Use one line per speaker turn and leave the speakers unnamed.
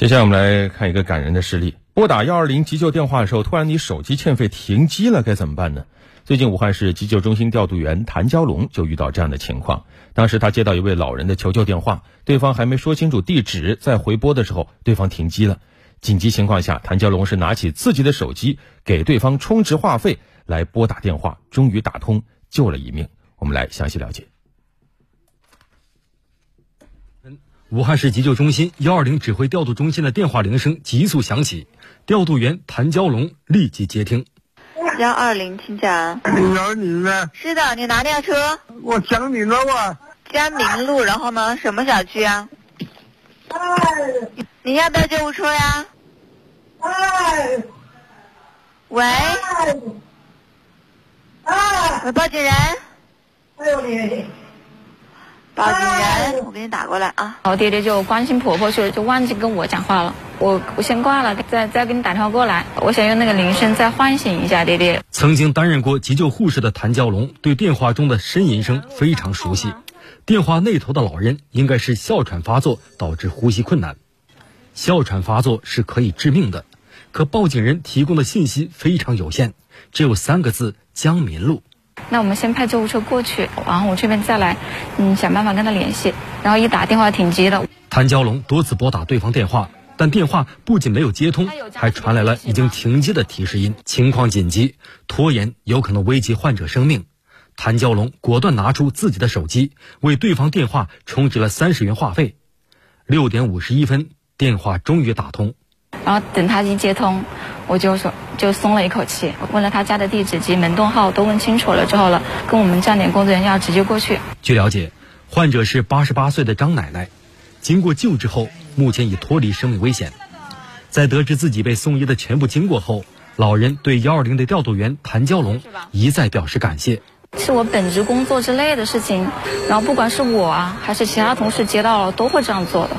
接下来我们来看一个感人的事例：拨打幺二零急救电话的时候，突然你手机欠费停机了，该怎么办呢？最近武汉市急救中心调度员谭蛟龙就遇到这样的情况。当时他接到一位老人的求救电话，对方还没说清楚地址，在回拨的时候，对方停机了。紧急情况下，谭蛟龙是拿起自己的手机给对方充值话费来拨打电话，终于打通，救了一命。我们来详细了解。
武汉市急救中心幺二零指挥调度中心的电话铃声急速响起，调度员谭娇龙立即接听。
幺二零，请讲。
你找你呢？
是的，你哪辆车？
我想你了我。
江明路，然后呢？什么小区啊？
哎。
你要不要救护车呀？
哎。
喂。
哎。
喂，报警人。
哎呦你。
报警人，我给你打过来啊。
我爹爹就关心婆婆去了，就忘记跟我讲话了。我我先挂了，再再给你打电话过来。我想用那个铃声再唤醒一下爹爹。
曾经担任过急救护士的谭娇龙对电话中的呻吟声非常熟悉。电话那头的老人应该是哮喘发作导致呼吸困难。哮喘发作是可以致命的，可报警人提供的信息非常有限，只有三个字：江民路。
那我们先派救护车过去，然后我这边再来，嗯，想办法跟他联系。然后一打电话停机了。
谭蛟龙多次拨打对方电话，但电话不仅没有接通，还传来了已经停机的提示音。情况紧急，拖延有可能危及患者生命。谭蛟龙果断拿出自己的手机，为对方电话充值了三十元话费。六点五十一分，电话终于打通。
然后等他一接通，我就说就松了一口气。问了他家的地址及门洞号，都问清楚了之后了，跟我们站点工作人员要直接过去。
据了解，患者是八十八岁的张奶奶，经过救治后，目前已脱离生命危险。在得知自己被送医的全部经过后，老人对幺二零的调度员谭蛟龙一再表示感谢。
是我本职工作之类的事情，然后不管是我啊，还是其他同事接到了，都会这样做的。